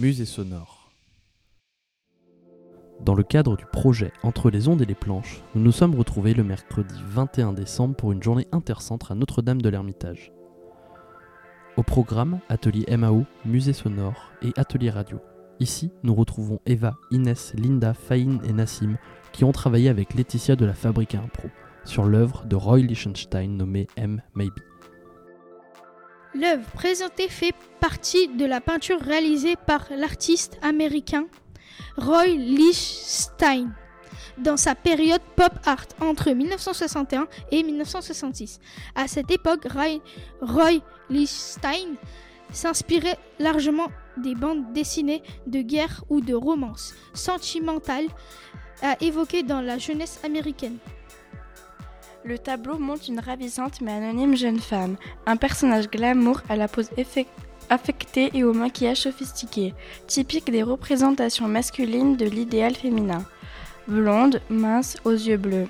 musée sonore. Dans le cadre du projet Entre les ondes et les planches, nous nous sommes retrouvés le mercredi 21 décembre pour une journée intercentre à Notre-Dame de l'Ermitage. Au programme, atelier MAO, musée sonore et atelier radio. Ici, nous retrouvons Eva, Inès, Linda, Faïn et Nassim qui ont travaillé avec Laetitia de la Fabrique Impro sur l'œuvre de Roy Lichtenstein nommée M. Maybe. L'œuvre présentée fait partie de la peinture réalisée par l'artiste américain Roy Lichtenstein dans sa période pop art entre 1961 et 1966. À cette époque, Roy, Lichtenstein s'inspirait largement des bandes dessinées de guerre ou de romance sentimentales à évoquer dans la jeunesse américaine. Le tableau montre une ravissante mais anonyme jeune femme, un personnage glamour à la pose affectée et au maquillage sophistiqué, typique des représentations masculines de l'idéal féminin. Blonde, mince, aux yeux bleus.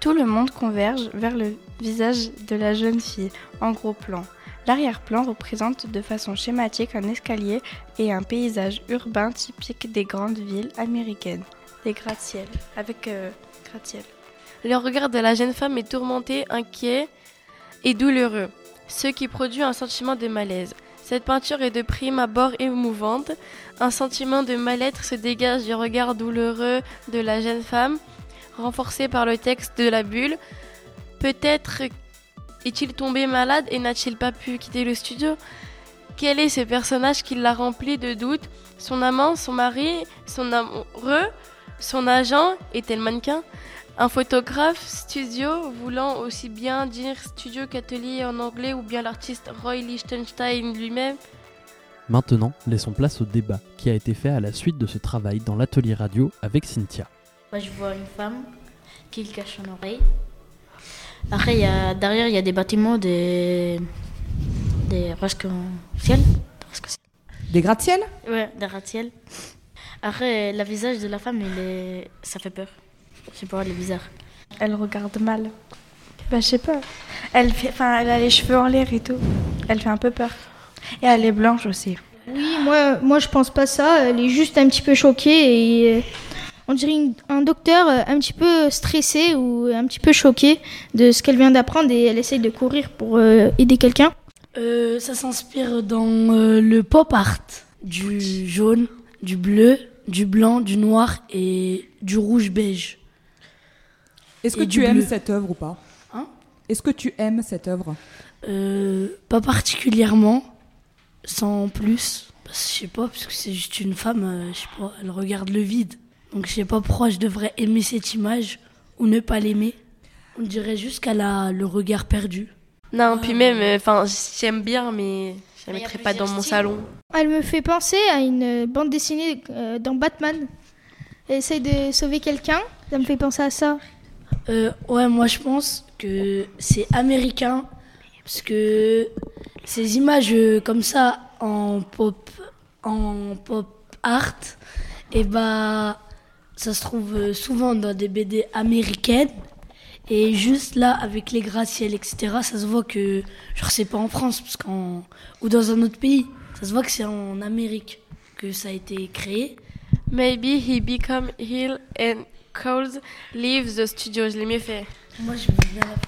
Tout le monde converge vers le visage de la jeune fille, en gros plan. L'arrière-plan représente de façon schématique un escalier et un paysage urbain typique des grandes villes américaines. Des gratte-ciel, avec euh, gratte-ciel. Le regard de la jeune femme est tourmenté, inquiet et douloureux, ce qui produit un sentiment de malaise. Cette peinture est de prime abord émouvante. Un sentiment de mal-être se dégage du regard douloureux de la jeune femme, renforcé par le texte de la bulle. Peut-être est-il tombé malade et n'a-t-il pas pu quitter le studio? Quel est ce personnage qui l'a rempli de doutes? Son amant, son mari, son amoureux, son agent Est-elle mannequin? Un photographe studio voulant aussi bien dire studio qu'atelier en anglais ou bien l'artiste Roy Lichtenstein lui-même Maintenant, laissons place au débat qui a été fait à la suite de ce travail dans l'atelier radio avec Cynthia. Moi, je vois une femme qui cache son oreille. Après, y a, derrière, il y a des bâtiments, des, des ciel Des gratte-ciel? Ouais, des gratte-ciel. Après, le visage de la femme, il est... ça fait peur. Je sais pas, elle est bizarre. Elle regarde mal. Bah, je sais pas. Elle, fait, elle a les cheveux en l'air et tout. Elle fait un peu peur. Et elle est blanche aussi. Oui, moi, moi je pense pas ça. Elle est juste un petit peu choquée et euh, on dirait un docteur euh, un petit peu stressé ou un petit peu choqué de ce qu'elle vient d'apprendre et elle essaye de courir pour euh, aider quelqu'un. ça s'inspire dans le pop art du jaune, du bleu, du blanc, du noir et du rouge beige. Est-ce que tu aimes cette œuvre ou pas hein Est-ce que tu aimes cette œuvre euh, Pas particulièrement, sans plus. je sais pas, parce que c'est juste une femme, euh, je sais pas, elle regarde le vide. Donc je sais pas pourquoi je devrais aimer cette image ou ne pas l'aimer. On dirait juste qu'elle a le regard perdu. Non, puis même, euh, enfin, j'aime bien, mais je la mettrai pas dans mon salon. Elle me fait penser à une bande dessinée dans Batman. Elle essaie de sauver quelqu'un. Ça me fait penser à ça. Euh, ouais, moi je pense que c'est américain parce que ces images euh, comme ça en pop, en pop art, et eh bah ça se trouve euh, souvent dans des BD américaines. Et juste là, avec les gratte-ciel, etc., ça se voit que, genre, c'est pas en France, parce qu'en, ou dans un autre pays. Ça se voit que c'est en Amérique que ça a été créé. Maybe he become ill and Coles leave the studio. Je l'ai mieux fait. Moi, je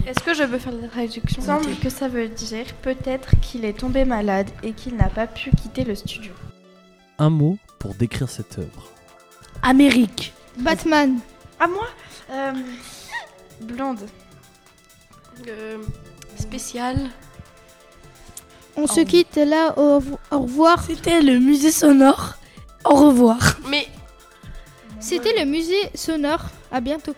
Est-ce que je peux faire la traduction Il semble que ça veut dire peut-être qu'il est tombé malade et qu'il n'a pas pu quitter le studio. Un mot pour décrire cette œuvre. Amérique. Batman. À moi euh, Blonde. Euh, spécial. On se quitte là. Au, au revoir. C'était le musée sonore. Au revoir. Mais c'était le musée sonore. À bientôt.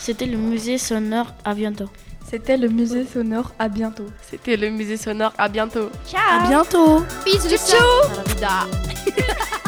C'était le musée sonore. À bientôt. C'était le musée sonore. À bientôt. C'était le musée sonore. À bientôt. Ciao. À bientôt. Bisous. Ciao.